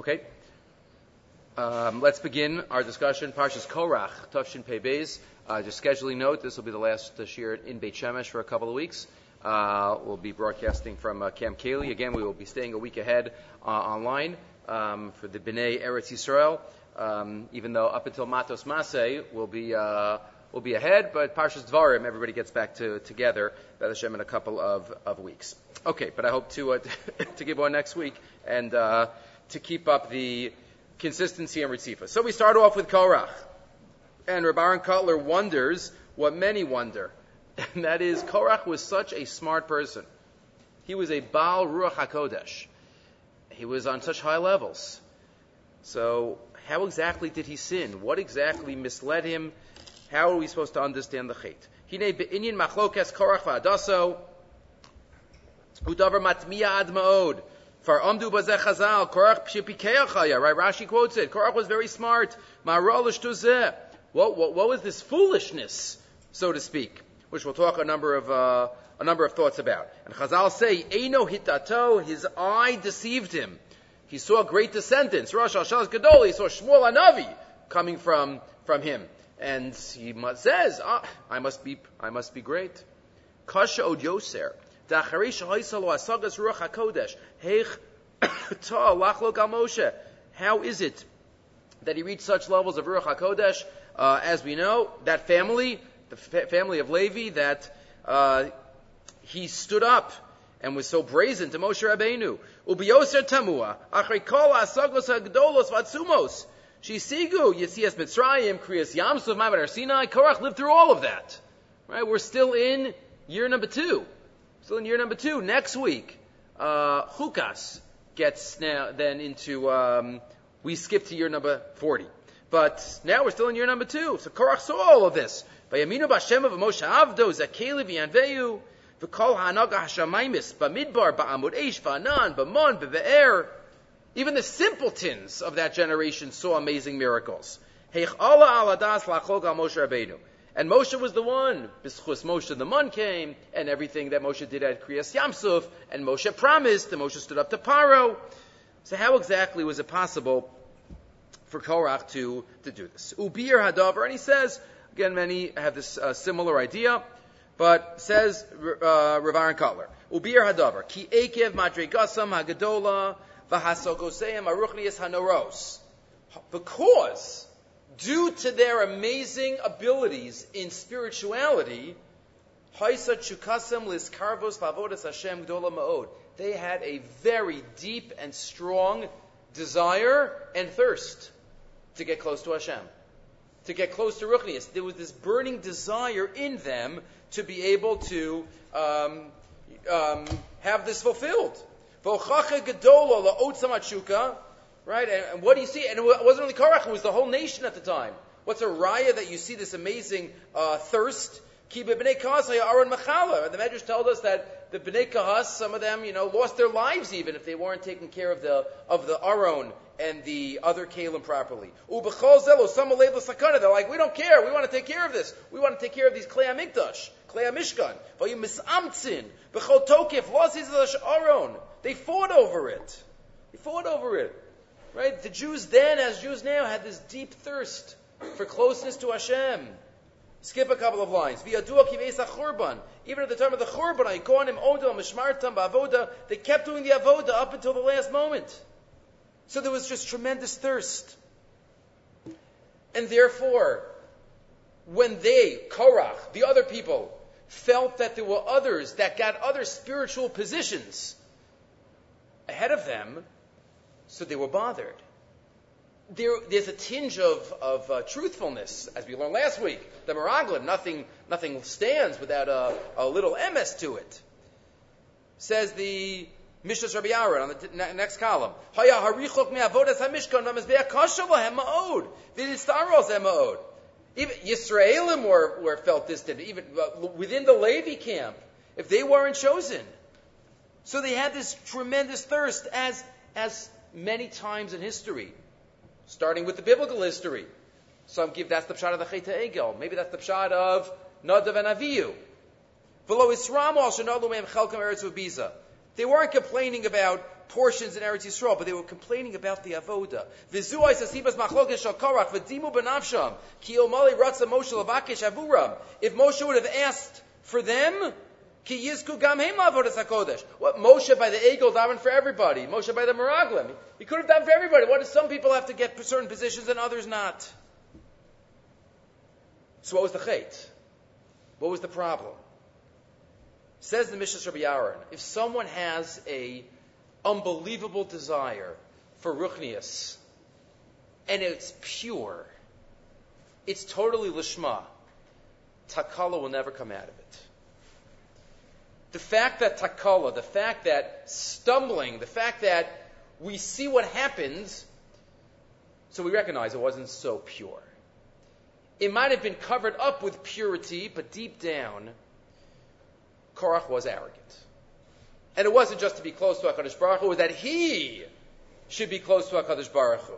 Okay. Um, let's begin our discussion. Parshas Korach, Tufshin Pei Beis. Uh, just scheduling note, this will be the last uh, year in Beit Shemesh for a couple of weeks. Uh, we'll be broadcasting from uh, Camp Kaylee. Again, we will be staying a week ahead uh, online um, for the Bnei Eretz Yisrael. Um, even though up until Matos Maseh will be uh, will be ahead, but Parshas Dvarim, everybody gets back to together, Beth Hashem, in a couple of, of weeks. Okay, but I hope to uh, to give one next week and uh, to keep up the consistency and Ritzifa. So we start off with Korach, and Rabbi Kotler wonders what many wonder, and that is Korach was such a smart person. He was a Baal Ruach Hakodesh. He was on such high levels. So how exactly did he sin? What exactly misled him? How are we supposed to understand the chait? Hine be'inyan machlokes Korach va'adaso, udavar matmiya ad ma'od. For amdu bazeh chazal, Korach pshipikeachaya, right? Rashi quotes it. Korach was very smart. What, what, what was this foolishness, so to speak? Which we'll talk a number of, uh, a number of thoughts about. And Chazal say, Eino hitato, his eye deceived him. He saw great descendants. Rosh Hashanah Gadol, he saw Shmuel Anavi coming from, from him. And he says, ah, I must be, I must be great. Kasha od Yoser. How is it that he reached such levels of Ruach HaKodesh? Uh, as we know, that family, the fa- family of Levi, that uh, he stood up and was so brazen to Moshe Rabbeinu. Ubiyoser tamua, achrei kol asagos hagdolos vatsumos. Shisigu, Yesias Mitzrayim, Kriyas Yamsuf, Ma'amad Sinai, Korach lived through all of that. Right? We're still in year number two. Still in year number two. Next week, uh, gets now then into, um, we skip to year number 40. But now we're still in year number two. So Korach saw all of this. Vayaminu b'Hashem of Moshe Avdo, Zakeli v'kol b'midbar, eish, ba'anan, b'mon, b've'er, even the simpletons of that generation saw amazing miracles. And Moshe was the one. B'schus Moshe the Mun came, and everything that Moshe did at Kriyas Yamsuf, and Moshe promised, and Moshe stood up to Paro. So how exactly was it possible for Korach to, to do this? Ubir Hadavar, and he says, again, many have this uh, similar idea, but says uh, Rav Aaron Kotler, Ubir Hadavar, Ki Ekev Madregasam Hagadola, V'hasogoseim Aruchnias Hanoros. because, due to their amazing abilities in spirituality, they had a very deep and strong desire and thirst to get close to Hashem, to get close to Ruchnius. There was this burning desire in them to be able to um, um, have this fulfilled. Right? And, what do you see? And it wasn't only Korach, it was the whole nation at the time. What's a raya that you see this amazing uh, thirst? The Medrash told us that the Bnei Kahas, some of them, you know, lost their lives even if they weren't taking care of the of the Aron and the other Kalim properly. They're like, we don't care. We want to take care of this. We want to take care of these Klei Amikdash, Klei Mishkan. Aron. They fought over it. They fought over it. Right? The Jews then, as Jews now, had this deep thirst for closeness to Hashem. Skip a couple of lines. Even at the time of the Churban, they kept doing the Avoda up until the last moment. So there was just tremendous thirst. And therefore, when they, Korach, the other people, felt that there were others that got other spiritual positions, ahead of them, so they were bothered. There, there's a tinge of, of uh, truthfulness, as we learned last week. The Meraglim, nothing, nothing stands without a, a little MS to it. Says the Mishnas Rabbi Aaron on the t- next column. Even Yisraelim were, were felt distant, even uh, within the Levi camp, if they weren't chosen. So they had this tremendous thirst, as, as many times in history, starting with the biblical history. Some give that's the pshat of the Cheta Egel. Maybe that's the pshat of Nadav and Aviyu. Below They weren't complaining about portions in Eretz Yisrael, but they were complaining about the avoda. V'dimu benavsham ki omali Moshe lavakesh avuram. If Moshe would have asked for them, ki gam avodas hakodesh. What Moshe by the Egel daven for everybody. Moshe by the Meraglim. He could have done for everybody. What does some people have to get certain positions and others not? So what was the chait? What was the problem? Says the Mishnah Rabbi Aaron, if someone has a unbelievable desire for ruchnius, and it's pure, it's totally lishma, takala will never come out of it. The fact that takala, the fact that stumbling, the fact that we see what happens, so we recognize it wasn't so pure. It might have been covered up with purity, but deep down, Korach was arrogant. And it wasn't just to be close to HaKadosh Baruch Hu, it was that he should be close to HaKadosh Baruch Hu.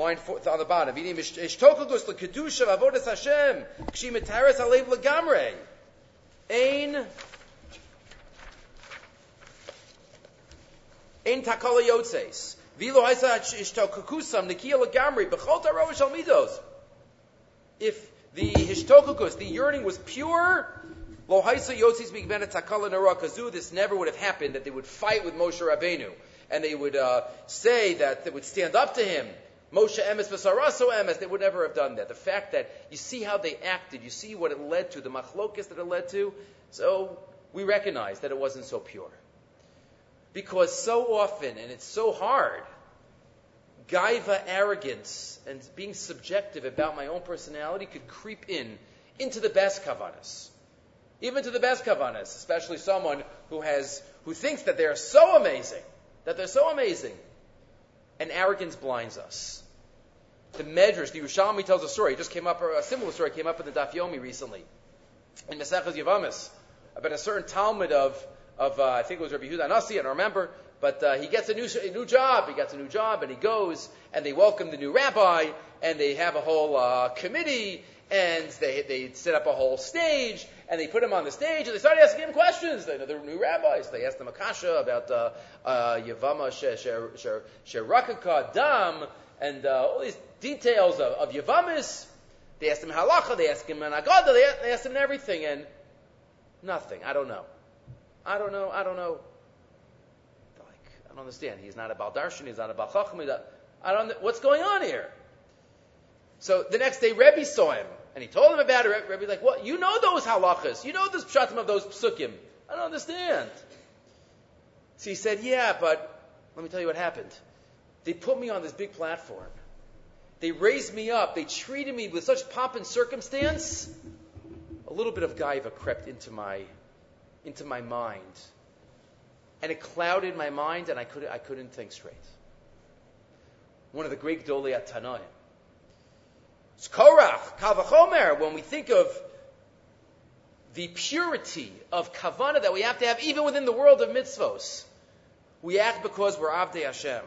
Line four, on the bottom. Ein Ein tarosh al midos. If the hishtokukus, the yearning was pure, lo haisa yotzis bigbenet takala narakazu, this never would have happened, that they would fight with Moshe Rabbeinu, and they would uh, say that they would stand up to him, Moshe emes v'saraso emes, they would never have done that. The fact that you see how they acted, you see what it led to, the machlokis that it led to, so we recognize that it wasn't so pure. Because so often, and it's so hard, gaiva arrogance and being subjective about my own personality could creep in into the best kavanas. Even to the best kavanas, especially someone who has who thinks that they're so amazing, that they're so amazing. And arrogance blinds us. The Medrash, the Yerushalmi tells a story. It just came up, a similar story came up in the Daf Yomi recently. In Mesechus Yavamis, about a certain Talmud of, of uh, I think it was Rabbi Yehuda Nasi, I don't remember, but uh, he gets a new, a new job. He gets a new job, and he goes, and they welcome the new rabbi, and they have a whole uh, committee, and they, they set up a whole stage, and they put him on the stage, and they start asking him questions. They know the new rabbis. They ask them akasha about uh, uh, Yavama Sherakaka Dam, and uh, all these details of, of Yavamis. They ask him halacha. They ask him an agada. They, they ask him everything, and nothing. I don't know. I don't know. I don't know They're Like I don't understand. He's not a Baldarshan, he's not a Balchachim, I don't what's going on here? So the next day, Rebbe saw him, and he told him about it. Rebbe's like, what? You know those halachas. You know the pshatim of those psukim. I don't understand. So he said, yeah, but let me tell you what happened. They put me on this big platform. They raised me up. They treated me with such pomp and circumstance. A little bit of gaiva crept into my, into my mind and it clouded my mind, and I couldn't, I couldn't think straight. One of the great Dolei Tanaim. It's Korach, Kavachomer, when we think of the purity of kavana that we have to have even within the world of mitzvos. We act because we're Avdei Hashem.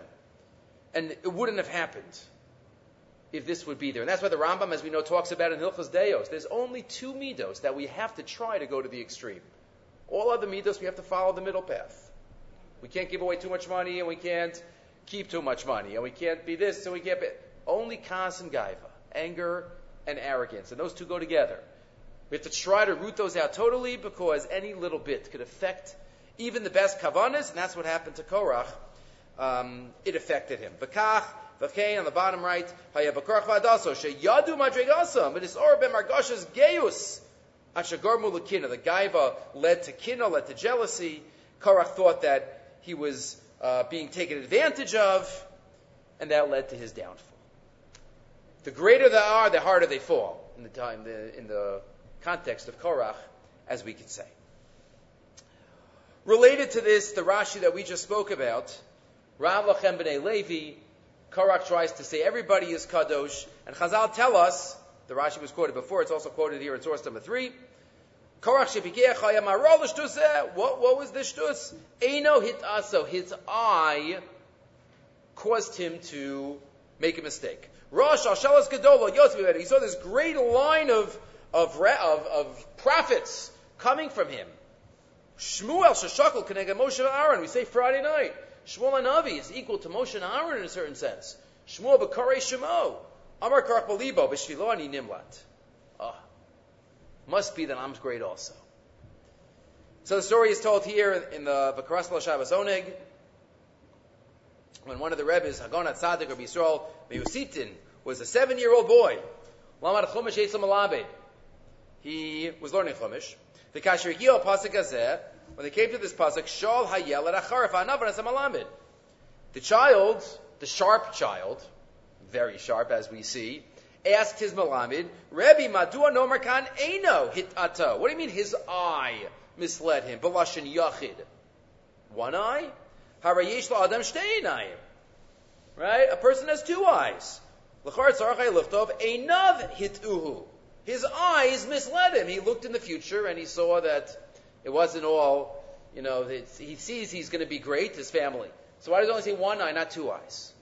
And it wouldn't have happened if this would be there. And that's why the Rambam, as we know, talks about in Hilchas Deos. There's only two midos that we have to try to go to the extreme. All other midos, we have to follow the middle path. We can't give away too much money, and we can't keep too much money, and we can't be this, and we can't be. Only kas and gaiva, anger and arrogance, and those two go together. We have to try to root those out totally because any little bit could affect even the best kavanas, and that's what happened to Korach. Um, it affected him. Bakach, V'kein on the bottom right, Hayabakorach v'adaso, sheyadu madregasam, it is or b'margashas geus, ashagarmu l'kina. The gaiva led to kina, led to jealousy. Korach thought that he was uh, being taken advantage of, and that led to his downfall. The greater they are, the harder they fall, in the, time, the, in the context of Korach, as we could say. Related to this, the Rashi that we just spoke about, Rav Lachem B'nai Levi, Korach tries to say everybody is Kadosh, and Chazal tell us, the Rashi was quoted before, it's also quoted here in source number three, what, what was the shtus? Eino hit aso. His eye caused him to make a mistake. Rosh Hashalas Gadolo Yosef. He saw this great line of, of, of, of prophets coming from him. Shmuel Shashakal Kenega Moshe Aaron. We say Friday night. Shmuel Anavi is equal to Moshe and Aaron in a certain sense. Shmuel Bakare Shemo. Amar Karach B'Shvilo Ani Nimlat. Oh, must be that I'm great also. So the story is told here in the Vakaras Shabbos Oneg, when one of the Rebbe's, Hagonat Tzaddik or Yisrael Meusitin, was a seven-year-old boy. Chumash He was learning Chumash. The Kasher Pasuk Hazeh, when they came to this pasuk, Shal Hayel at Acharif Anav Alamed. The child, the sharp child, very sharp as we see, asked his Malamed, Rebbe, Madua Nomer Kan Eino Hit Ata. What do you mean his eye misled him? Balashin Yachid. One eye? Harayesh Adam Shteinayim. Right? A person has two eyes. L'char tzarchai luchtov einav hituhu. His eyes misled him. He looked in the future and he saw that it wasn't all, you know, he sees he's going to be great, his family. So why does he only see one eye, not two eyes?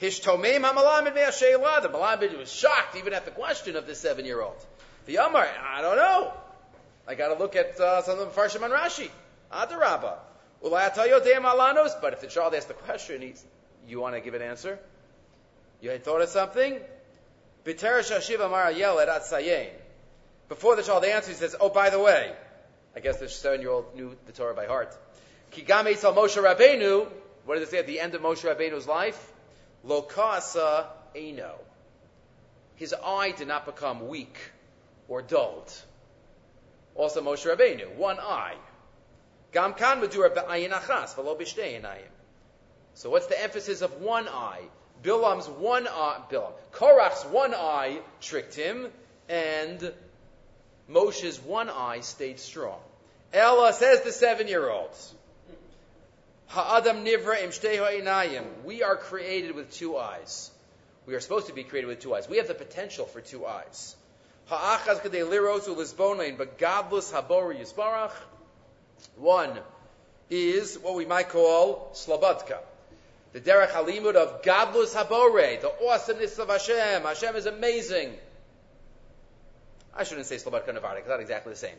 Hishtomim ha'malamid me'ashayla. The malamid was shocked even at the question of the seven-year-old. The Amar, I don't know. I got to look at uh, some of the Farshim and Rashi. Adarabba. alanos. But if the child asks the question, he's, you want to give an answer? You had thought of something? Before the child answers, he says, "Oh, by the way, I guess the seven-year-old knew the Torah by heart. Kigame Moshe Rabbeinu. What does it say at the end of Moshe Rabbeinu's life? Lokasa Eno. His eye did not become weak or dulled. Also Moshe Rabbeinu, one eye. Achas So what's the emphasis of one eye? Bilam's one eye, Bilam, Korach's one eye tricked him, and Moshe's one eye stayed strong. Ella says the seven-year-olds, Ha'adam nivra im We are created with two eyes. We are supposed to be created with two eyes. We have the potential for two eyes. Ha'achaz kadei liros u'lisbonain, but gadlus habori yisbarach. One is what we might call Slabodka the derech halimud of gadlus habore, the awesomeness of Hashem. Hashem is amazing. I shouldn't say slabat kanavara, it's not exactly the same,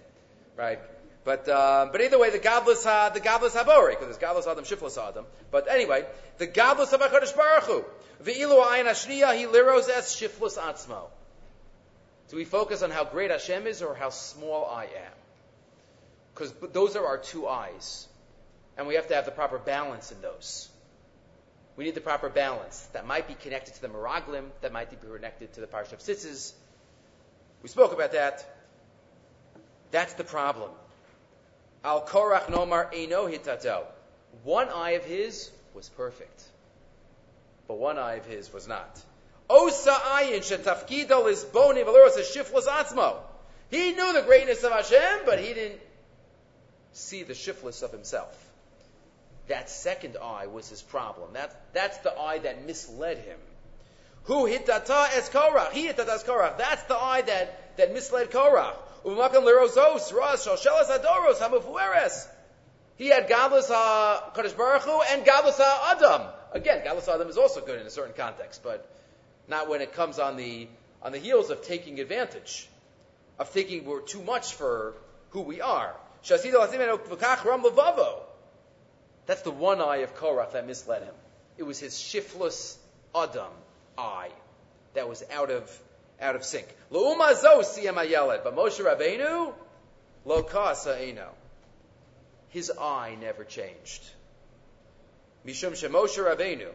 right? But uh, but either way, the gadlus ha, the gadlus habore, because there's gadlus adam shiflus adam. But anyway, the gadlus of Hakadosh Baruch Hu, ve'ilu ayin ashniya he liros es shiflus atzmo. Do we focus on how great Hashem is or how small I am? Because those are our two eyes, and we have to have the proper balance in those. We need the proper balance. That might be connected to the Meraglim, that might be connected to the Parsha of Tzitzis. We spoke about that. That's the problem. Al Korach Nomar Eino Hitato. One eye of his was perfect, but one eye of his was not. Osa ayin shetafkido is boni valoros shiflas atzmo. He knew the greatness of Hashem, but he didn't see the shiflus of himself. That second eye was his problem. That, that's the eye that misled him. Who hitata es Korach? He hitata es Korach. That's the eye that, that misled Korach. Umakam lerozos ras shalshelas adoros hamafueres. He had gadlus uh, Kadosh Baruch Hu and gadlus uh, Adam. Again, gadlus Adam is also good in a certain context, but not when it comes on the on the heels of taking advantage, of thinking we're too much for who we are. That's the one eye of Korach that misled him. It was his shiflus Adam eye that was out of out of sync. Lo'uma zo siyam but Moshe Rabbeinu lo kasa eno. His eye never changed. Mishum shemoshe Rabbeinu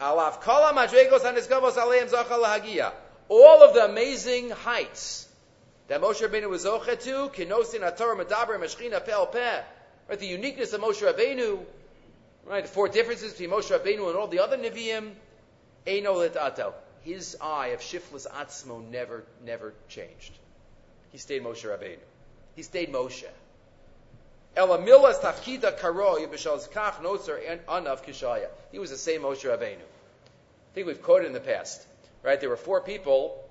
alav kala madregos anisgavos aleim zachal hagia. All of the amazing heights that Moshe Rabbeinu was zoche to, kinosin ator medaber meshchina pel peh, right? The uniqueness of Moshe Rabbeinu Right, the four differences between Moshe Rabbeinu and all the other Nevi'im, Eino Litato. His eye of shiflus Atzmo never, never changed. He stayed Moshe Rabbeinu. He stayed Moshe. Elamilas tafkida karo yibishal kach notzer anav kishaya. He was the same Moshe Rabbeinu. I think we've quoted in the past, right? There were four people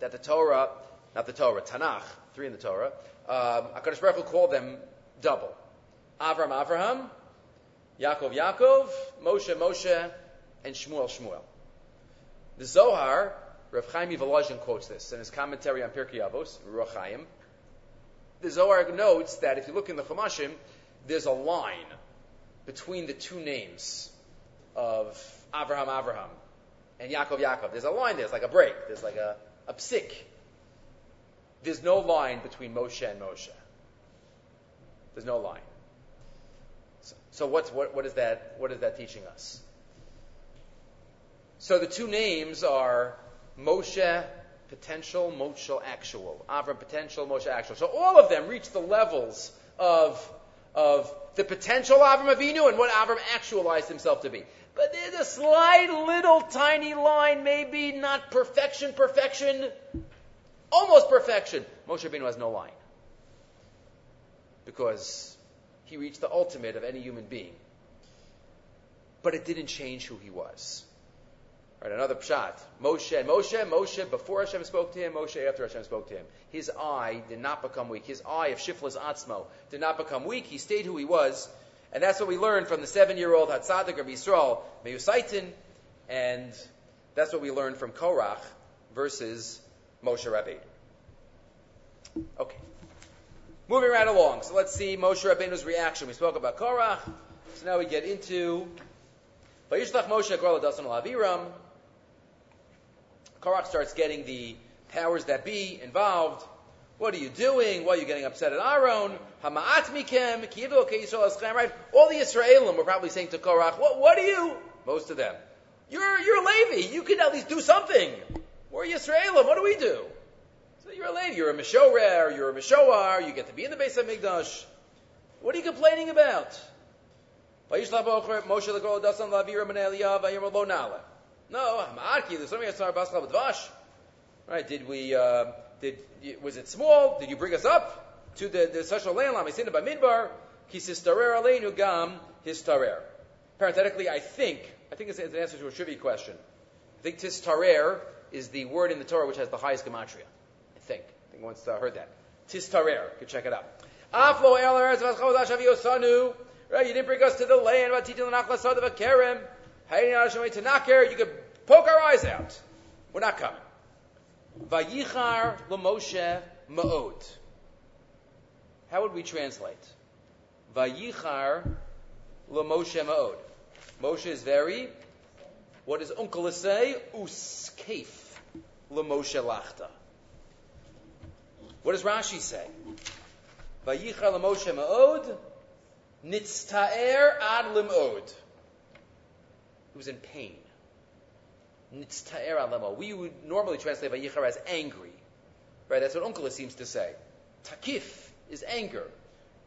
that the Torah, not the Torah, Tanakh, three in the Torah, um, HaKadosh Baruch Hu called them double. Avram, Avraham, Yaakov, Yaakov, Moshe, Moshe, and Shmuel, Shmuel. The Zohar, Rav Chaim Volozhin quotes this in his commentary on Pirkei Avos, Ruach Chaim. the Zohar notes that if you look in the Chumashim, there's a line between the two names of Avraham, Avraham, and Yaakov, Yaakov. There's a line there. It's like a break. There's like a, a psik. There's no line between Moshe and Moshe. There's no line. So, so what's, what, what, is that, what is that teaching us? So the two names are Moshe potential, Moshe actual. Avram potential, Moshe actual. So all of them reach the levels of, of the potential Avram Avinu and what Avram actualized himself to be. But there's a slight little tiny line, maybe not perfection, perfection, almost perfection. Moshe Rabbeinu has no line. Because he reached the ultimate of any human being. But it didn't change who he was. Right, another pshat. Moshe, Moshe, Moshe, before Hashem spoke to him, Moshe after Hashem spoke to him. His eye did not become weak. His eye of Shiflas Atzmo did not become weak. He stayed who he was. And that's what we learned from the seven-year-old Hatzadik of Yisrael, Meyusaitin, and that's what we learned from Korach versus Moshe Rabbeinu. Okay. Moving right along. So let's see Moshe Rabbeinu's reaction. We spoke about Korach. So now we get into Vayishlach Moshe Dasan Aviram. Korach starts getting the powers that be involved. What are you doing? Why are you getting upset at Aaron? Hama'at mikem, right? All the Israelim were probably saying to Korach, what, what are you? Most of them. You're, you're a Levi. You can at least do something. We're Israelim. What do we do? So you're a Levi. You're a Mishorer. You're a Mishoar. You get to be in the base of Migdash. What are you complaining about? No, Ma'arki, there's something that's Bascha B'dvash. Right, did we, uh, did, was it small? Did you bring us up to the, the social land? Lamisinda by Midbar, Kisistarer Aleinu Gam Histarer. Parenthetically, I think, I think it's an answer to a trivia question. I think tis Tistarer is the word in the Torah which has the highest gematria. I think. I think once uh, heard that. Tistarer. You can check it out. Aflo El Right? You didn't bring us to the land. You could poke our eyes out. We're not coming. Vayichar l'Moshe ma'od. How would we translate? Vayichar l'Moshe ma'od. Moshe is very. What does Onkelos say? Uskef l'Moshe lachta. What does Rashi say? Vayichar l'Moshe ma'od. Nitztaer ad limod. He was in pain. Nitztaer ad limod. We would normally translate Vayichar as angry. Right? That's what Onkelos seems to say. Takif is anger.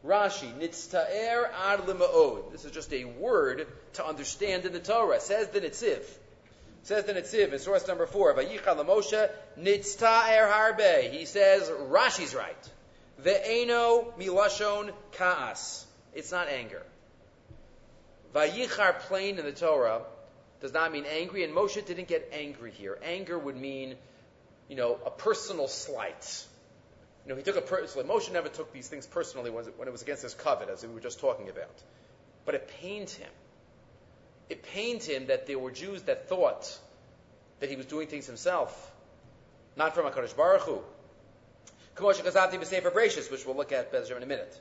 Rashi, nitztaer ad limod. This is just a word to understand in the Torah. Says the Nitziv. Says the Nitziv in source number four. Vayichar lemoshe nitztaer harbe. He says Rashi's right. Ve'eno milashon kaas. It's not anger. Vayichar plain in the Torah does not mean angry, and Moshe didn't get angry here. Anger would mean, you know, a personal slight. You know, he took a personal. Moshe never took these things personally when it was against his kavod, as we were just talking about. But it pained him. It pained him that there were Jews that thought that he was doing things himself, not from a Kadosh Baruch Hu. Kamosha Kazati B'Sefer Bereshis, which we'll look at better in a minute.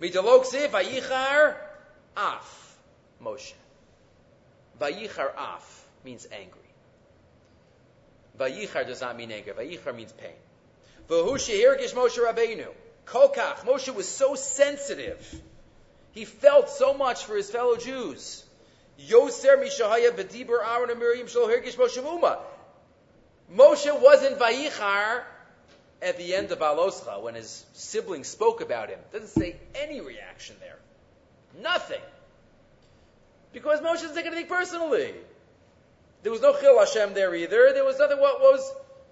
Midalokse vayichar af Moshe. Vayichar af means angry. Vayichar does not mean anger. Vayichar means pain. V'hu shehirgish Moshe Rabbeinu. Kokach. Moshe was so sensitive. He felt so much for his fellow Jews. Yoser mishahaya b'dibur Aaron and Miriam shlo Moshe Uma. Moshe wasn't Vayichar at the end of Aloscha, when his siblings spoke about him, doesn't say any reaction there. Nothing. Because Moshe doesn't take anything personally. There was no Chil Hashem there either. There was nothing what was.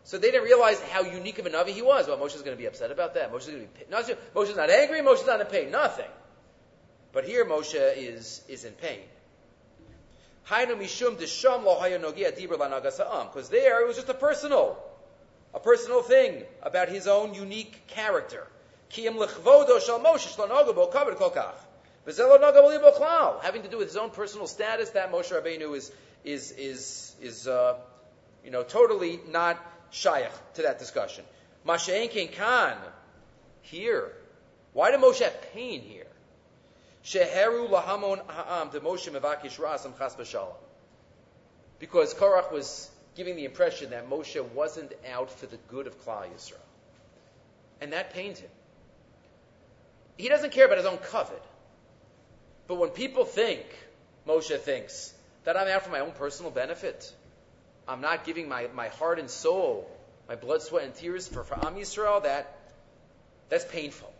So they didn't realize how unique of a Navi he was. Well, Moshe's going to be upset about that. Moshe's going to be not, Moshe's not angry. Moshe's not in pain. Nothing. But here Moshe is is in pain. Because there it was just a personal a personal thing about his own unique character. Having to do with his own personal status, that Moshe Rabbeinu is is is is uh, you know totally not shaykh to that discussion. Masha'en Khan here Why did Moshe have pain here? Sheheru lahamon ha'am de Moshe mevakish rasam chas. Because Korach was giving the impression that Moshe wasn't out for the good of Klal Yisrael. And that pained him. He doesn't care about his own kavod. But when people think, Moshe thinks, that I'm out for my own personal benefit, I'm not giving my, my heart and soul, my blood, sweat, and tears for, for Am Yisrael, that, that's painful.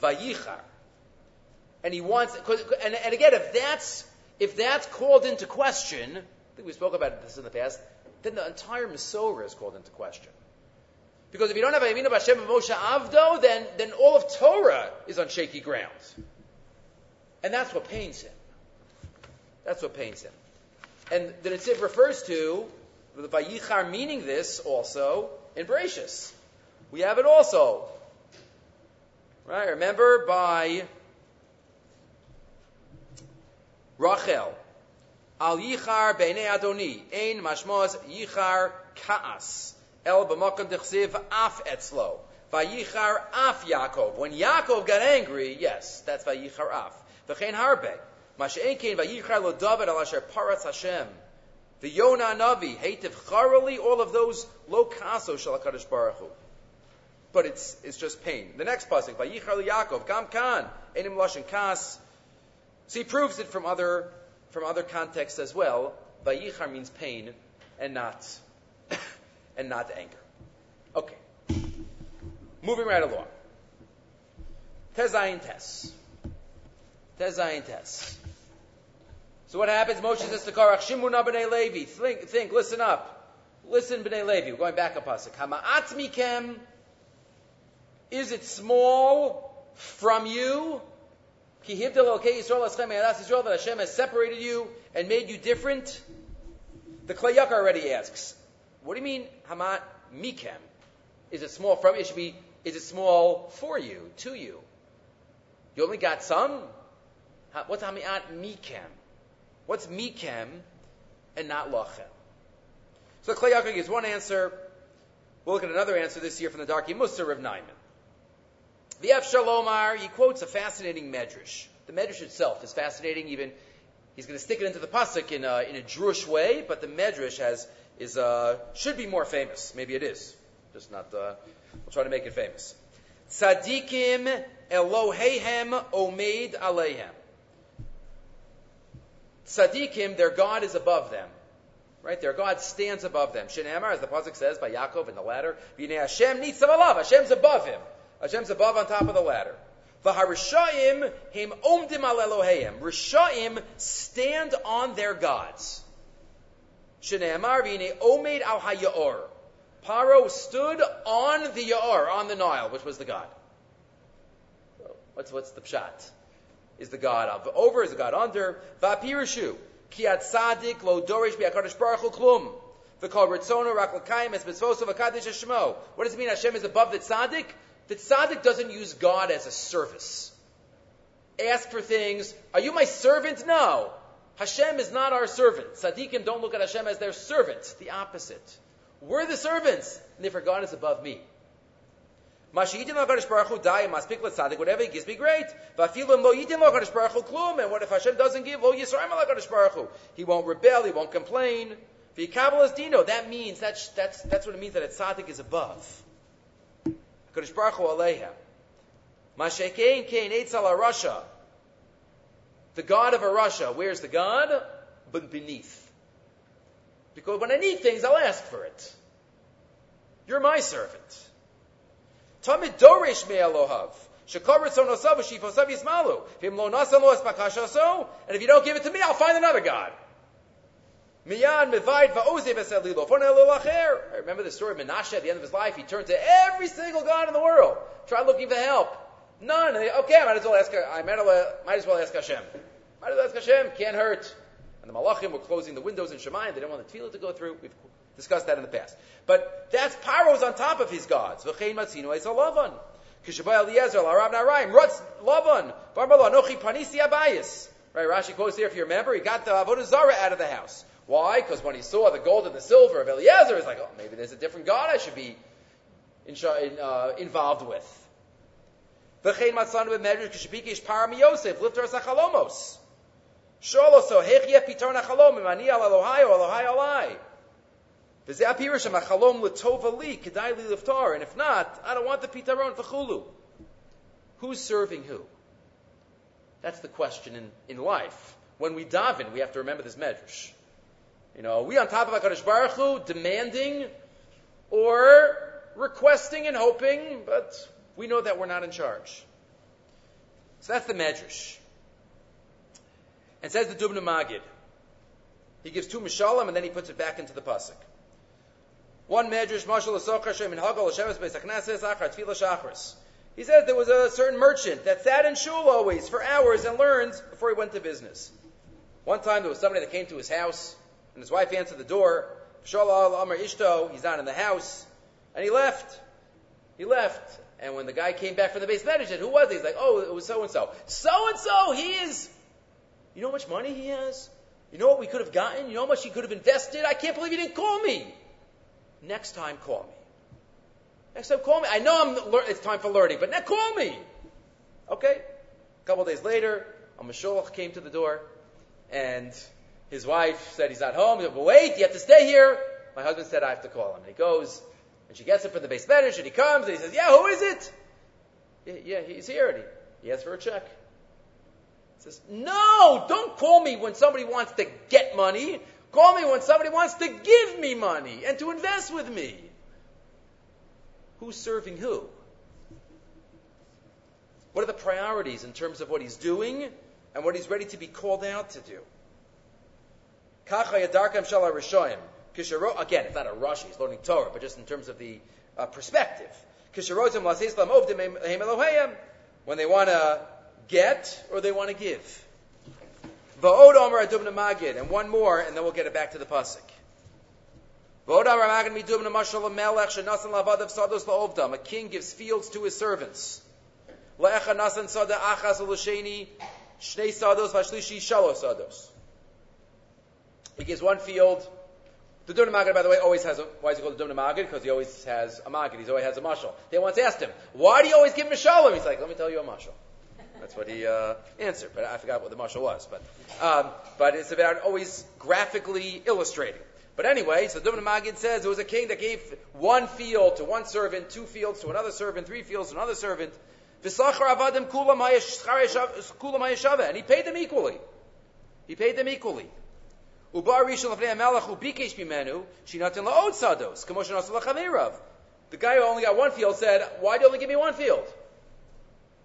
Vayichar. And he wants, and, and again, if that's, if that's called into question, I think we spoke about this in the past, then the entire Masorah is called into question. Because if you don't have Aminu Hashem and Moshe Avdo, then, then all of Torah is on shaky ground. And that's what pains him. That's what pains him. And the Netziv refers to the Vayichar meaning this also in Bereshis. We have it also. Right? Remember by Rachel. Al Yichar Beinei Adoni. Ein Mashmos Yichar Kaas. El B'makam Dechsiv Af Etzlo. Vayichar Af Yaakov. When Yaakov got angry, yes, that's Vayichar Af. V'chein Harbe. Mashein Kain Vayichar Lo David Al Asher Paratz Hashem. The Yonah Navi, Hativ Charali, all of those lo kaso shalakadosh baruch Hu. But it's it's just pain. The next pasuk, Vayichar Yaakov, Gam Kan, Enim Lashon Kas. So he proves it from other from other contexts as well. Vayichar means pain and not and not anger. Okay. Moving right along. Tezayin Tes. Tezayin Tes. So what happens? Moshe says to Korach, Shimuna b'nei Levi, think, think, listen up. Listen b'nei Levi. We're going back a pasuk. Hama'at mikem, is it small from you? Ki hibdel okay Yisrael eschem Yisrael that Hashem has separated you and made you different? The Kli already asks, what do you mean Hamat mikem? Is it small from? It should be. Is it small for you, to you? You only got some. What's Hamiat mikem? What's mikem and not lachem? So Kli Yakar gives one answer. We'll look at another answer this year from the Darkei Mussar of Naiman. The F. Shalomar, he quotes a fascinating medrash. The medrash itself is fascinating. Even he's going to stick it into the pasuk in a, in a Jewish way, but the medrash has is uh, should be more famous. Maybe it is, just not. Uh, we'll try to make it famous. Tzadikim Elohehem Omeid Alehem. Tzadikim, their God is above them. Right? Their God stands above them. Shinemar, as the Pasuk says by Yaakov in the ladder, V'nei Hashem nitzav alav. Hashem's above him. Hashem's above on top of the ladder. V'harishayim him omdim al Eloheim. Rishayim stand on their gods. Shinemar v'nei omed al hayaor. Paro stood on the Yaor, on the Nile, which was the God. What's, what's the pshat? Is the God of over, is the God under. Va'pirishu, sadik lo dorish klum. V'kol rak l'kayim es mitzvosu. What does it mean Hashem is above the tzaddik? The tzaddik doesn't use God as a service. Ask for things. Are you my servant? No. Hashem is not our servant. Tzaddikim don't look at Hashem as their servant. The opposite. We're the servants. And therefore God is above me. Mashiyitin LaKadosh Baruch Hu die maspik l'tzadik, whatever he gives me, great. Vafilim lo yitin LaKadosh Baruch Hu klum, and what if Hashem doesn't give? Lo yisraim LaKadosh Baruch Hu. He won't rebel, he won't complain. V'yikabel dino, that means, that's, that's, that's what it means that a tzaddik is above. HaKadosh Baruch Hu aleha. Mashekein kein eitzal rasha. The God of a rasha, where's the God? But beneath. Because when I need things, I'll ask for it. You're my servant. Tamid dorish me Elohav. Shekaritz onosav v'shifosav yismalu. V'im lo nasa lo. And if you don't give it to me, I'll find another God. Miyan I remember the story of Menashe at the end of his life. He turned to every single God in the world. Tried looking for help. None. Okay, I might as well ask, I might might as well ask Hashem. Might as well ask Hashem. Can't hurt. And the Malachim were closing the windows in Shemayim. They didn't want the tefillah to go through. We've discussed that in the past. But that's Paro's on top of his gods. V'chein matzino es alavan. Kishavay Eliezer, Arab Naraim, Rutz, Lavan, Barbalo, Anochi Panisi Abayis. Right, Rashi quotes here, if you remember, he got the Avodah Zarah out of the house. Why? Because when he saw the gold and the silver of Eliezer, he's like, oh, maybe there's a different God I should be in, uh, involved with. V'chein matzanu b'medrash k'shebikesh param Yosef lifter asachalomos. Shol also hech yeh pitar nachalom imani al Elohai or Elohai. And if not, I don't want the pitaron v'chulu. Who's serving who? That's the question in, in life. When we daven, we have to remember this medrash. You know, are we on top of HaKadosh Baruch Hu, demanding or requesting and hoping, but we know that we're not in charge. So that's the medrash. And says the Dubna Magid. He gives two mishalim and then he puts it back into the pasuk. One medrash, mashal asochar shem in hagal hashemes be'sachnases achar tefillah shachris. He says there was a certain merchant that sat in shul always for hours and learned before he went to business. One time there was somebody that came to his house and his wife answered the door. Shalal Amar Ishto, he's not in the house. And he left. He left. And when the guy came back from the base manager, who was he? He's like, oh, it was so and so. So and so, he is. You know how much money he has? You know what we could have gotten? You know how much he could have invested? I can't believe he didn't call me. Next time, call me. Next time, call me. I know I'm, it's time for learning, but now call me. Okay? A couple days later, a mashulach came to the door, and his wife said he's not home. He said, wait, you have to stay here. My husband said I have to call him. And he goes, and she gets him from the beis medrash, and he comes, and he says, yeah, who is it? Yeah, yeah he's here. And he, he asks for a check. He says, no, don't call me when somebody wants to get money. Call me when somebody wants to give me money and to invest with me. Who's serving who? What are the priorities in terms of what he's doing and what he's ready to be called out to do? Again, it's not a rush, he's learning Torah, but just in terms of the uh, perspective. When they want to get or they want to give. And one more, and then we'll get it back to the pasuk. A king gives fields to his servants. He gives one field. The Dubna Magid, by the way, always has a, why is he called the Dubna Magid? Because he always has a Magid. He always has a mashal. They once asked him, why do you always give Mishalim? He's like, let me tell you a mashal. That's what he uh, answered, but I forgot what the mashal was. But, um, but it's about always graphically illustrating. But anyway, so Dubna Magid says there was a king that gave one field to one servant, two fields to another servant, three fields to another servant. And he paid them equally. He paid them equally. The guy who only got one field said, Why do you only give me one field?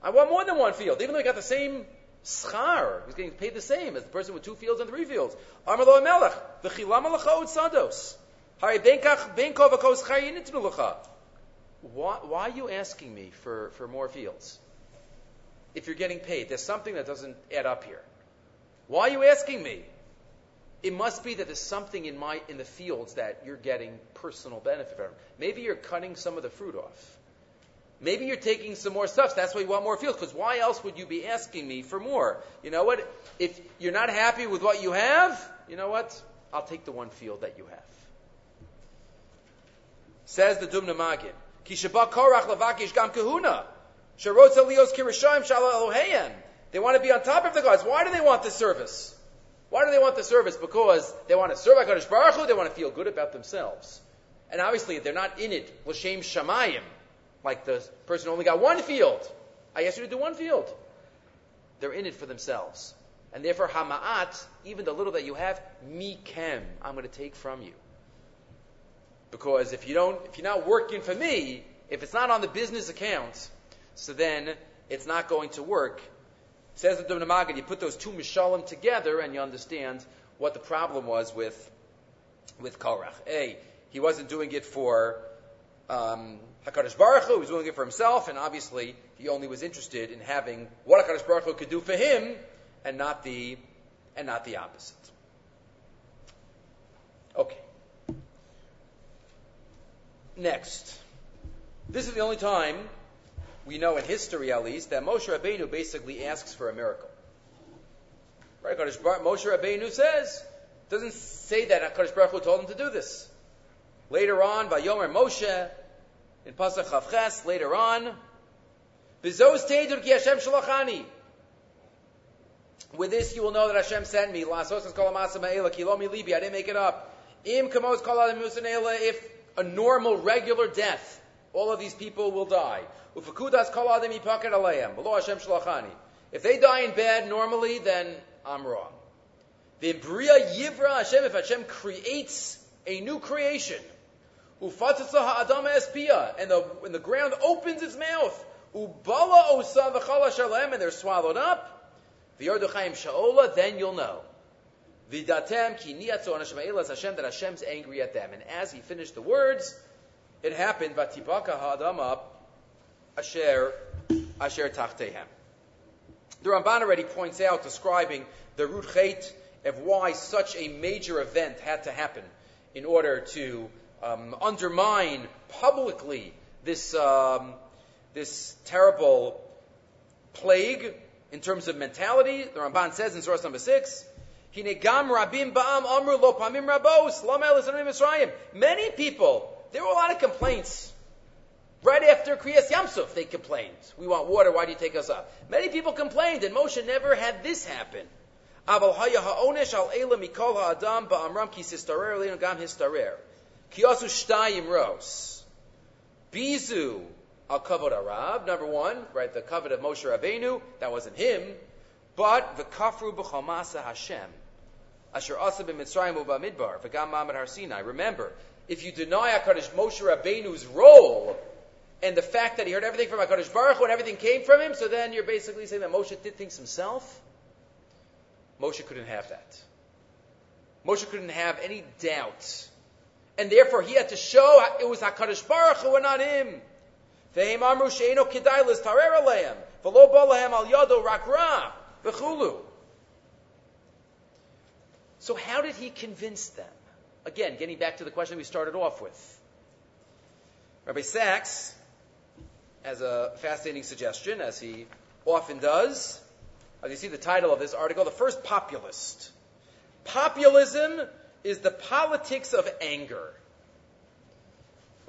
I want more than one field, even though he got the same schar. He's getting paid the same as the person with two fields and three fields. Amalo Melech, the chilam sados. Why, why are you asking me for, for more fields? If you're getting paid, there's something that doesn't add up here. Why are you asking me? it must be that there's something in my in the fields that you're getting personal benefit from. Maybe you're cutting some of the fruit off. Maybe you're taking some more stuff. That's why you want more fields. Because why else would you be asking me for more? You know what? If you're not happy with what you have, you know what? I'll take the one field that you have. Says the Dubna Magid. They want to be on top of the gods. Why do they want the service? Why do they want the service? Because they want to serve HaKadosh Baruch Hu, they want to feel good about themselves. And obviously, they're not in it, l'shem shamayim, like the person only got one field. I asked you to do one field. They're in it for themselves. And therefore, hama'at, even the little that you have, mikem, I'm going to take from you. Because if you don't, if you're not working for me, if it's not on the business account, so then it's not going to work Says the Dubna Magid, you put those two mishalim together and you understand what the problem was with, with Korach. A, he wasn't doing it for um, HaKadosh Baruch Hu, he was doing it for himself, and obviously he only was interested in having what HaKadosh Baruch Hu could do for him and not the, and not the opposite. Okay. Next. This is the only time we know in history at least that Moshe Rabbeinu basically asks for a miracle. Right? Moshe Rabbeinu says, doesn't say that HaKadosh Baruch Hu told him to do this. Later on, by Yomer Moshe, in Pasach Chavches, later on, Bizos teidur ki Hashem shalachani. With this you will know that Hashem sent me. La asosas kol amasa ma'ela ki lo mi libi. I didn't make it up. Im kamos kol adam if a normal, regular death, all of these people will die. Ufakudas kol adam yipaket alayim. Below Hashem shalachani. If they die in bed normally, then I'm wrong. The Bria Yivra Hashem, if Hashem creates a new creation, Ufatzatza Adama Espia, and the, and the ground opens its mouth, Ubala Osa V'chala Shalem, and they're swallowed up, V'yorduchaim Sha'ola, then you'll know. V'datem ki niyatzo anashem Hashem, that Hashem's angry at them. And as he finished the words, it happened, Vatibaka Ha'adama Asher, Asher Tachtehem. The Ramban already points out, describing the root chait of why such a major event had to happen in order to um, undermine publicly this um, this terrible plague in terms of mentality. The Ramban says in source number six. Many people, there were a lot of complaints Right after Kriyas Yamsuf, they complained. We want water, why do you take us up? Many people complained, and Moshe never had this happen. Kiyasu shtayim ros. Bizu al kavod arab, number one, right, the kavod of Moshe Rabbeinu, that wasn't him, but the kafru b'chamasa Hashem. Asher asa b'mitzrayim u'ba'midbar, v'gam ma'amad har Sinai. Remember, if you deny HaKadosh Moshe Rabbeinu's role and the fact that he heard everything from HaKadosh Baruch Hu and everything came from him, so then you're basically saying that Moshe did things himself? Moshe couldn't have that. Moshe couldn't have any doubt. And therefore he had to show it was HaKadosh Baruch Hu and not him. Ve'hem amru she'eno kedai tarer aleim, v'lo al yado rak ra, v'chulu. So how did he convince them? Again, getting back to the question we started off with. Rabbi Sacks has a fascinating suggestion, as he often does. As you see the title of this article, The First Populist. Populism is the politics of anger.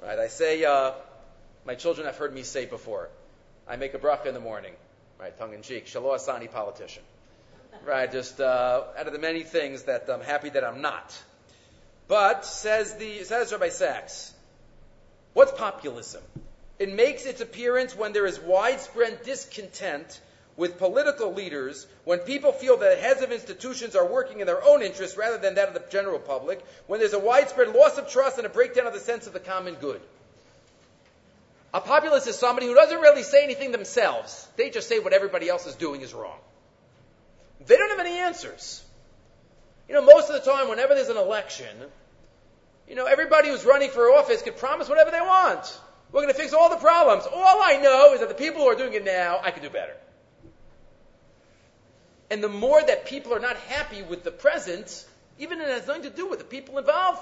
Right, I say, uh, my children have heard me say before, I make a bracha in the morning, right, tongue in cheek, Shalom Asani politician. Right, just uh, out of the many things that I'm happy that I'm not. But, says, the, says Rabbi Sacks, what's populism? It makes its appearance when there is widespread discontent with political leaders, when people feel that heads of institutions are working in their own interests rather than that of the general public, when there's a widespread loss of trust and a breakdown of the sense of the common good. A populist is somebody who doesn't really say anything themselves. They just say what everybody else is doing is wrong. They don't have any answers. You know, most of the time, whenever there's an election, you know, everybody who's running for office can promise whatever they want. We're going to fix all the problems. All I know is that the people who are doing it now, I can do better. And the more that people are not happy with the present, even if it has nothing to do with the people involved,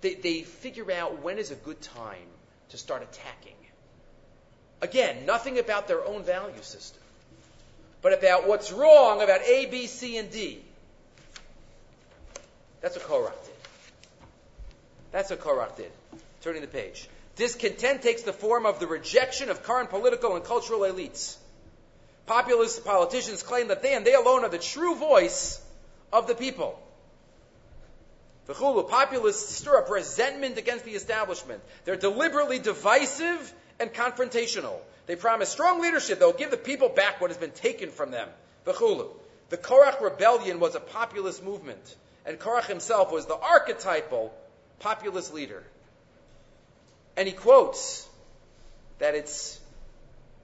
they, they figure out when is a good time to start attacking. Again, nothing about their own value system, but about what's wrong about A, B, C, and D. That's what Korach did. That's what Korach did. Turning the page. Discontent takes the form of the rejection of current political and cultural elites. Populist politicians claim that they and they alone are the true voice of the people. The Chulu populists stir up resentment against the establishment. They're deliberately divisive and confrontational. They promise strong leadership that will give the people back what has been taken from them. The Chulu. The Korach rebellion was a populist movement, and Korach himself was the archetypal populist leader. And he quotes that it's,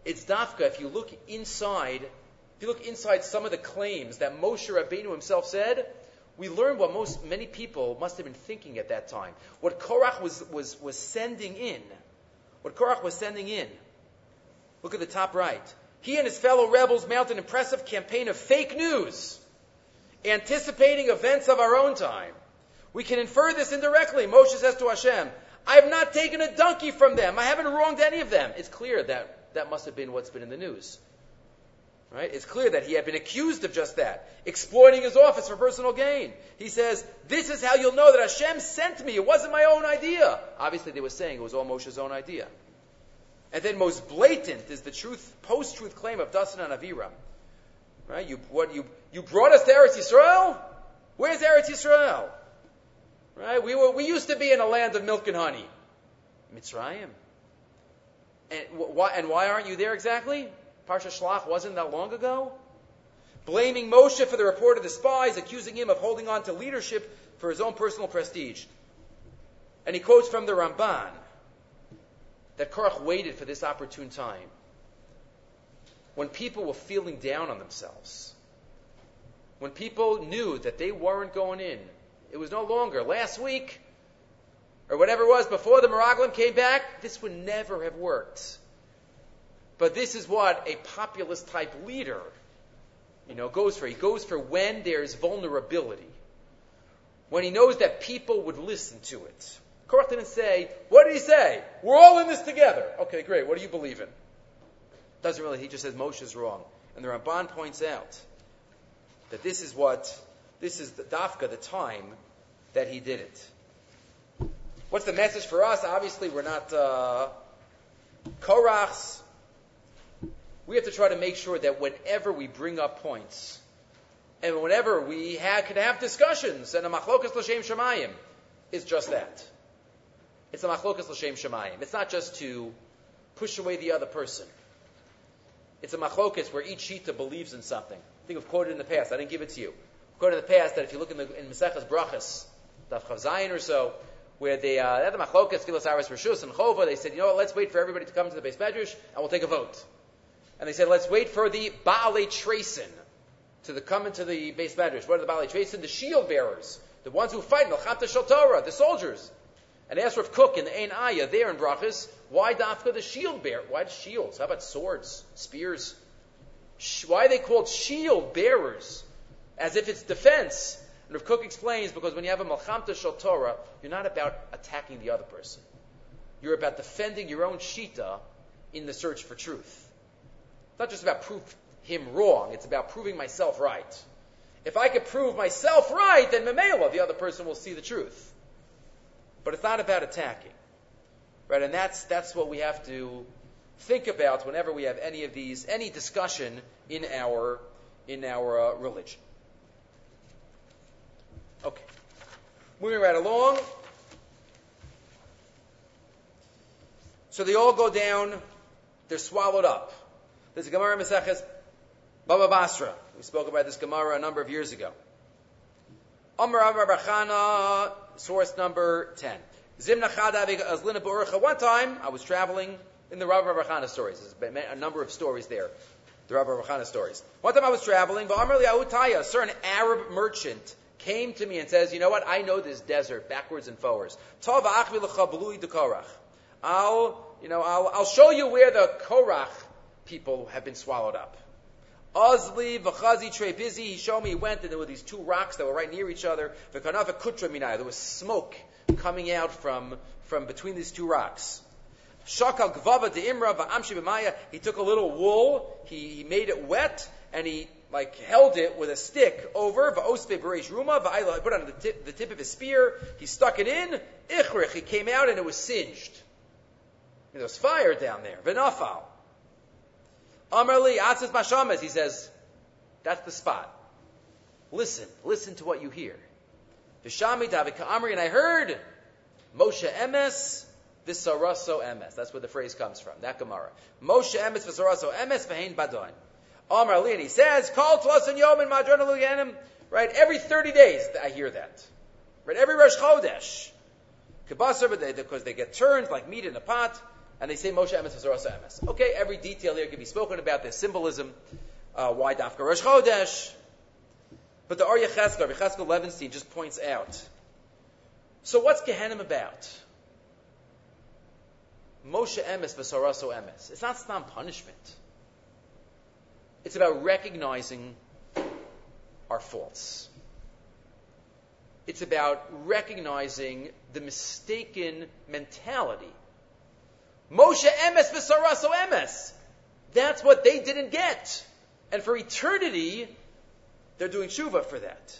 it's dafka, if you look inside, if you look inside some of the claims that Moshe Rabbeinu himself said, we learn what most, many people must have been thinking at that time. What Korach was, was, was sending in. What Korach was sending in. Look at the top right. He and his fellow rebels mount an impressive campaign of fake news, anticipating events of our own time. We can infer this indirectly. Moshe says to Hashem, I have not taken a donkey from them. I haven't wronged any of them. It's clear that that must have been what's been in the news. Right? It's clear that he had been accused of just that, exploiting his office for personal gain. He says, This is how you'll know that Hashem sent me. It wasn't my own idea. Obviously, they were saying it was all Moshe's own idea. And then most blatant is the truth, post-truth claim of Dasan and Avira. Right? You, what, you, you brought us to Eretz Yisrael? Where's Eretz Yisrael? Right? We, were, we used to be in a land of milk and honey. Mitzrayim. And why, and why aren't you there exactly? Parsha Shlach wasn't that long ago. Blaming Moshe for the report of the spies, accusing him of holding on to leadership for his own personal prestige. And he quotes from the Ramban that Korach waited for this opportune time when people were feeling down on themselves, when people knew that they weren't going in. It was no longer last week or whatever it was before the Meraglim came back. This would never have worked. But this is what a populist type leader, you know, goes for. He goes for when there's vulnerability, when he knows that people would listen to it. Korach didn't say, what did he say? We're all in this together. Okay, great. What do you believe in? Doesn't really. He just says Moshe's wrong. And the Ramban points out that this is what, this is the dafka, the time that he did it. What's the message for us? Obviously, we're not uh, Korachs. We have to try to make sure that whenever we bring up points, and whenever we can have discussions, and a machlokas l'shem shemayim is just that. It's a machlokas l'shem shemayim. It's not just to push away the other person. It's a machlokas where each shita believes in something. I think I've quoted in the past. I didn't give it to you. Quoted in the past that if you look in the in Maseches Brachas, Daf Chav or so, where they uh, had the machlokas, Filas Aris Rishus and Chova, they said, you know what, let's wait for everybody to come to the beis medrash and we'll take a vote. And they said, let's wait for the Baalei Trasin to the, come into the beis medrash. What are the Baalei Trasin? The shield bearers, the ones who fight, Melchata Shal Torah, the soldiers. And asked Rav Kook in the Ein Ayah there in Brachas, why Dafka the shield bearer? Why shields? How about swords, spears? Why are they called shield bearers? As if it's defense. And Rav Kook explains because when you have a Malchamta Shal Torah, you're not about attacking the other person. You're about defending your own Shita in the search for truth. It's not just about prove him wrong, it's about proving myself right. If I could prove myself right, then Memela, the other person will see the truth. But it's not about attacking. Right? And that's, that's what we have to think about whenever we have any of these, any discussion in our, in our uh, religion. Okay. Moving right along. So they all go down, they're swallowed up. There's a Gemara Maseches Baba Basra. We spoke about this Gemara a number of years ago. Amar Amar Bachana source number 10. Zimna One time, I was traveling in the Rav Rachana stories. There's a number of stories there. The Rav Rachana stories. One time I was traveling, a certain Arab merchant came to me and says, you know what, I know this desert backwards and forwards. I'll, you know, I'll, I'll show you where the Korach people have been swallowed up. Ozli v'chazi busy. He showed me. He went, and there were these two rocks that were right near each other. V'kanav kutra minai. There was smoke coming out from from between these two rocks. Shakal gvava de imra v'amshi b'maya. He took a little wool. He, he made it wet, and he like held it with a stick over va'ospe bereish ruma va'ayla. Put on the tip, the tip of his spear. He stuck it in. Ichrich. He came out, and it was singed. There was fire down there. V'nafal. Amarli Atzis Mashamas, he says, that's the spot. Listen, listen to what you hear. Vishami Davika Amri, and I heard Moshe Emes, Visaraso Emes. That's where the phrase comes from, that Gemara. Moshe Emes, Visaraso Emes, Vahain Badon. Amar Ali, and he says, Call to us in Yom and Madron Right, every 30 days I hear that. Right, every Rosh Chodesh. Kibasar, because they get turned like meat in a pot and they say Moshe Emes Rosh Emes. Okay, every detail here can be spoken about. There's symbolism. Uh, why Dafka Rosh Chodesh? But the Arya Cheskel, Cheskel Levenstein, just points out. So what's Gehenim about? Moshe Emes v'Saraso Emes. It's not stam punishment. It's about recognizing our faults. It's about recognizing the mistaken mentality Moshe emes v'saraso emes. That's what they didn't get. And for eternity, they're doing tshuva for that.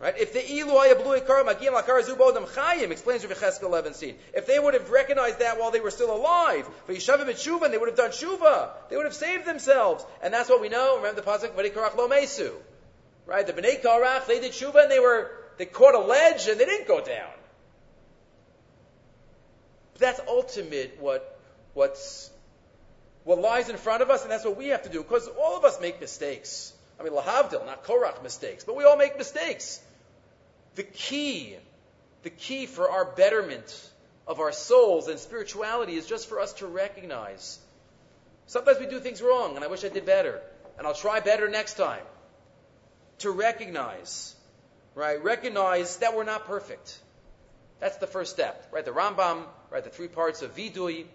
Right? If the Eloy Ablui Kar Magim Lakar Zubodam Chayim explains Rav Cheskel 11 scene. If they would have recognized that while they were still alive, for Yishavim and Shuva, they would have done Shuva. They would have saved themselves. And that's what we know. Remember the Pasuk, Bnei Korach Lo Mesu. Right? The Bnei Korach, they did Shuva and they were, they caught a ledge and they didn't go down. But that's ultimate what, what's, what lies in front of us, and that's what we have to do, because all of us make mistakes. I mean, Lahavdil, not Korach mistakes, but we all make mistakes. The key, the key for our betterment of our souls and spirituality is just for us to recognize. Sometimes we do things wrong, and I wish I did better, and I'll try better next time. To recognize, right? Recognize that we're not perfect. That's the first step, right? The Rambam, right? The three parts of Vidui,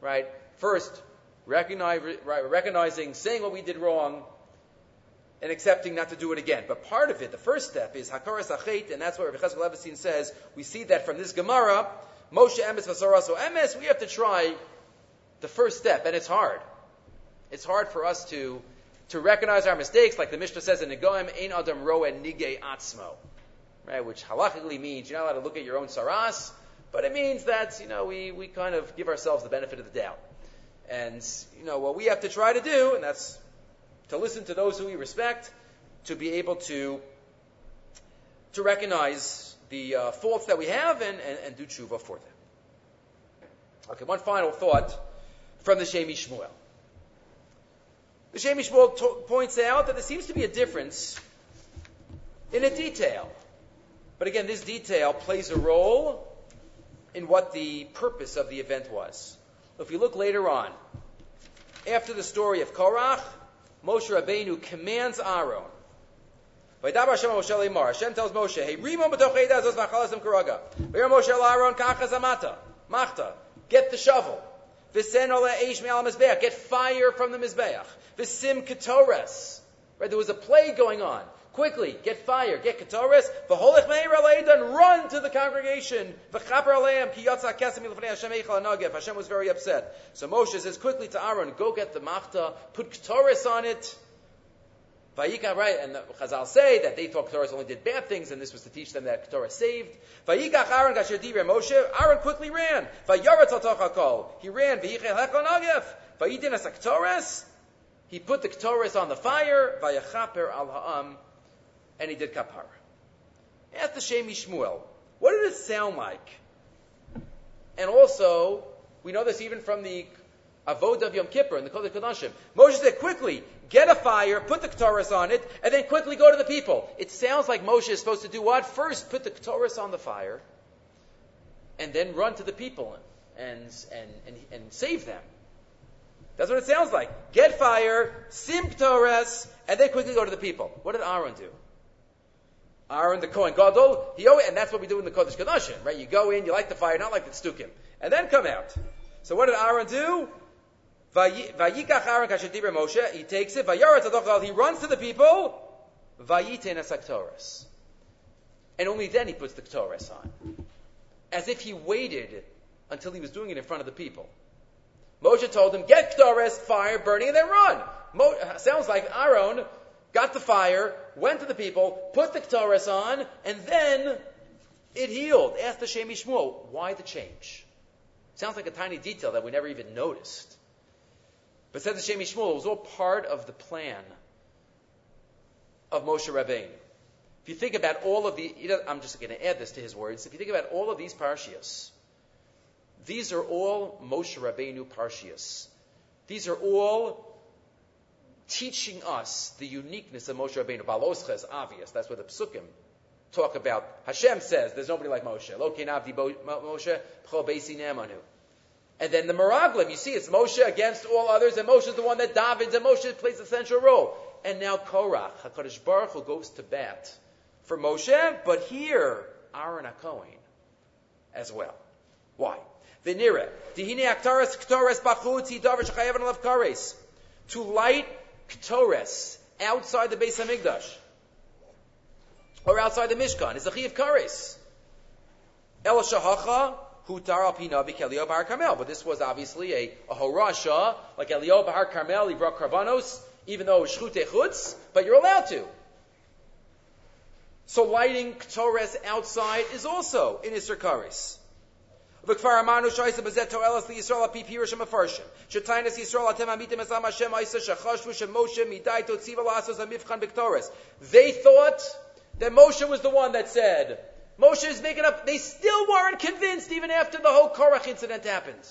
right? First, recognize, right, recognizing, saying what we did wrong, and accepting not to do it again. But part of it, the first step, is hakaras achet, and that's what Rabbi Cheskel Levenstein says. We see that from this Gemara, Moshe emes so emes. We have to try the first step, and it's hard. It's hard for us to to recognize our mistakes, like the Mishnah says in Negoim, Ein Adam Roe Nige Atzmo, right? Which halachically means you're not allowed to look at your own saras, but it means that you know we we kind of give ourselves the benefit of the doubt. And you know what we have to try to do, and that's to listen to those who we respect, to be able to to recognize the uh, faults that we have and, and, and do tshuva for them. Okay, one final thought from the Shem MiShmuel. The Shem MiShmuel points out that there seems to be a difference in a detail. But again, this detail plays a role in what the purpose of the event was. If you look later on, after the story of Korach, Moshe Rabbeinu commands Aaron. Hashem tells Moshe, "Hey. Moshe Aaron machta. Get the shovel. Mizbeach. Get fire from the mizbeach. Right, there was a plague going on. Quickly, get fire, get ketores. V'holech meir aleidan, run to the congregation. V'chaper aleim ki yatsa kesem ilfnei Hashem eichel anagev. Hashem was very upset. So Moshe says quickly to Aaron, go get the machta, put ketores on it. Vayika, right, and the Chazal say that they thought Ketores only did bad things, and this was to teach them that Ketores saved. Vayikach Aaron gasher Moshe, Aaron quickly ran. Vayaretz al He ran, Vayichel hechon agef. Vayidin as. He put the Ketores on the fire, Vayachaper al ha'am, and he did kapara. Ask the Shem MiShmuel, what did it sound like? And also, we know this even from the Avodah of Yom Kippur in the Kodesh Kodashim. Moshe said, quickly, get a fire, put the Ketores on it, and then quickly go to the people. It sounds like Moshe is supposed to do what? First, put the Ketores on the fire, and then run to the people and, and, and, and save them. That's what it sounds like. Get fire, sim Ketores, and then quickly go to the people. What did Aaron do? Aaron the Kohen Gadol, he always, and that's what we do in the Kodesh Kodashim, right? You go in, you light the fire, not like the Stukim, and then come out. So what did Aaron do? Vayikach Aaron kashetibra Moshe, he takes it, vayarat he runs to the people, vayiten asaktoras. And only then he puts the Ktoras on. As if he waited until he was doing it in front of the people. Moshe told him, get Ktoras, fire burning, and then run. Mo- sounds like Aaron got the fire, went to the people, put the Ktoras on, and then it healed. Asked the Shem MiShmuel, why the change? Sounds like a tiny detail that we never even noticed. But said the Shem MiShmuel, it was all part of the plan of Moshe Rabbeinu. If you think about all of the, I'm just going to add this to his words. If you think about all of these parshias, these are all Moshe Rabbeinu parshias. These are all teaching us the uniqueness of Moshe Rabbeinu. Baloscha is obvious. That's what the psukim talk about. Hashem says there's nobody like Moshe. Lo Moshe, Pcho Beisi Ne'amanu. And then the Meraglim, you see, it's Moshe against all others, and Moshe is the one that David, and Moshe plays a central role. And now Korach, HaKadosh Baruch Hu goes to bat for Moshe, but here, Aaron HaKohen as well. Why? To light Ktores outside the Beis Hamikdash. Or outside the Mishkan. Is a Chiv Kares. El Shahacha, Hutar al Pinavi Elio Bahar Carmel. But this was obviously a, a Horasha, like Elio Bahar Carmel, he brought Karbanos, even though Shchute Chutz, but you're allowed to. So lighting Torres outside is also in Isser Kares. וכפר אמרנו שייסה בזה תועלת לישראל על פי פירוש המפרשים. שטיינס ישראל אתם עמיתם עזם השם עיסה שחשבו שמשה מדי תוציבה לעשות המבחן בקטורס. They thought that Moshe was the one that said, Moshe is making up, they still weren't convinced even after the whole Korach incident happened.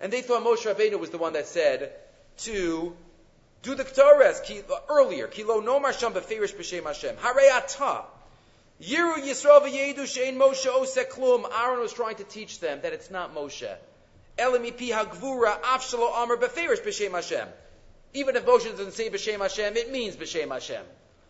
And they thought Moshe Rabbeinu was the one that said to do the Ketores earlier. Kilo nomar sham beferish b'shem Hashem. Harei ata. Yiru Yisrael v'yedu shein Moshe osek klum. Aaron was trying to teach them that it's not Moshe. Elimipi hagvura afshalo amar beferish b'shem Hashem. Even if Moshe doesn't say b'shem Hashem, it means b'shem Hashem.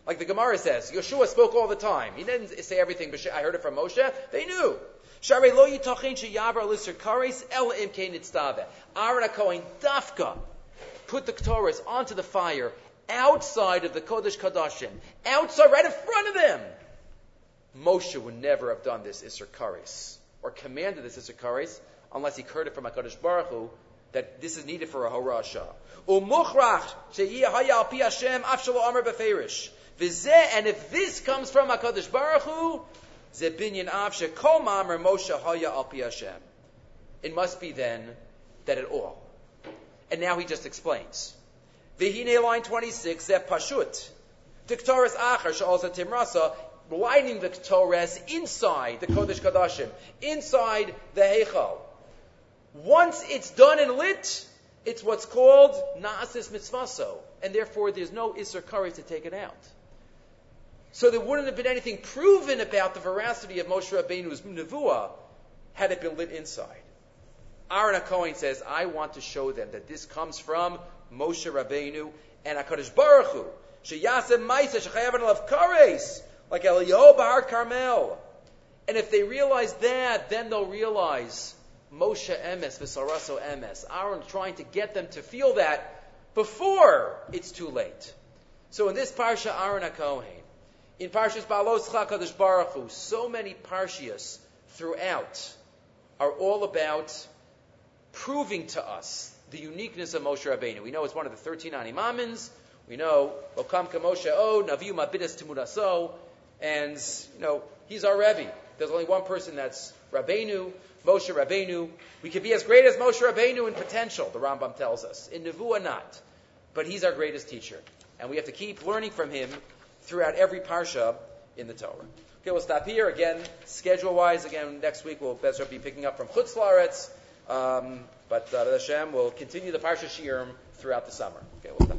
Like the Gemara says, Yeshua spoke all the time. He didn't say everything. I heard it from Moshe. They knew. Sharei lo yitachin sheyavar lisser kares el imkein itztave. Aaron HaKohen dafka put the Torahs onto the fire outside of the Kodesh Kadashim, outside, right in front of them. Moshe would never have done this Isser Kares, or commanded this Isser Kares, unless he heard it from HaKadosh Baruch Hu, that this is needed for a Horasha. And if this comes from HaKadosh Baruch Hu, zebinyan av shekol Moshe haya al Hashem. It must be then that it all and now he just explains. Vihine line 26, Zeh Pashut. Diktoris Achar, Sha'alza Timrasa, lighting the Torres inside the Kodesh Kadashim, inside the Heichal. Once it's done and lit, it's what's called Na'asis Mitzvaso, and therefore there's no Isser Kari to take it out. So there wouldn't have been anything proven about the veracity of Moshe Rabbeinu's Nevuah had it been lit inside. Aaron Cohen says, I want to show them that this comes from Moshe Rabbeinu and HaKadosh Baruch Hu. Sheyasem Maisa Shechayavan Alav Kares, like Eliyahu Bahar Carmel. And if they realize that, then they'll realize Moshe Emes, Visaraso Emes. Aaron trying to get them to feel that before it's too late. So in this Parsha, Aaron HaKohen, in Parshas Balos Chakadosh Baruch Hu, so many Parshias throughout are all about proving to us the uniqueness of Moshe Rabbeinu. We know it's one of the 13 Animamins. We know, Lokam Moshe O, Naviu Mabidas Timudaso, and, you know, he's our Rebbe. There's only one person that's Rabbeinu, Moshe Rabbeinu. We could be as great as Moshe Rabbeinu in potential, the Rambam tells us. In Nevuah, not. But he's our greatest teacher. And we have to keep learning from him throughout every Parsha in the Torah. Okay, we'll stop here. Again, schedule-wise, again, next week we'll be picking up from Chutz La'aretz. Um, but uh, Hashem will continue the Parsha Shiurim throughout the summer. Okay, we'll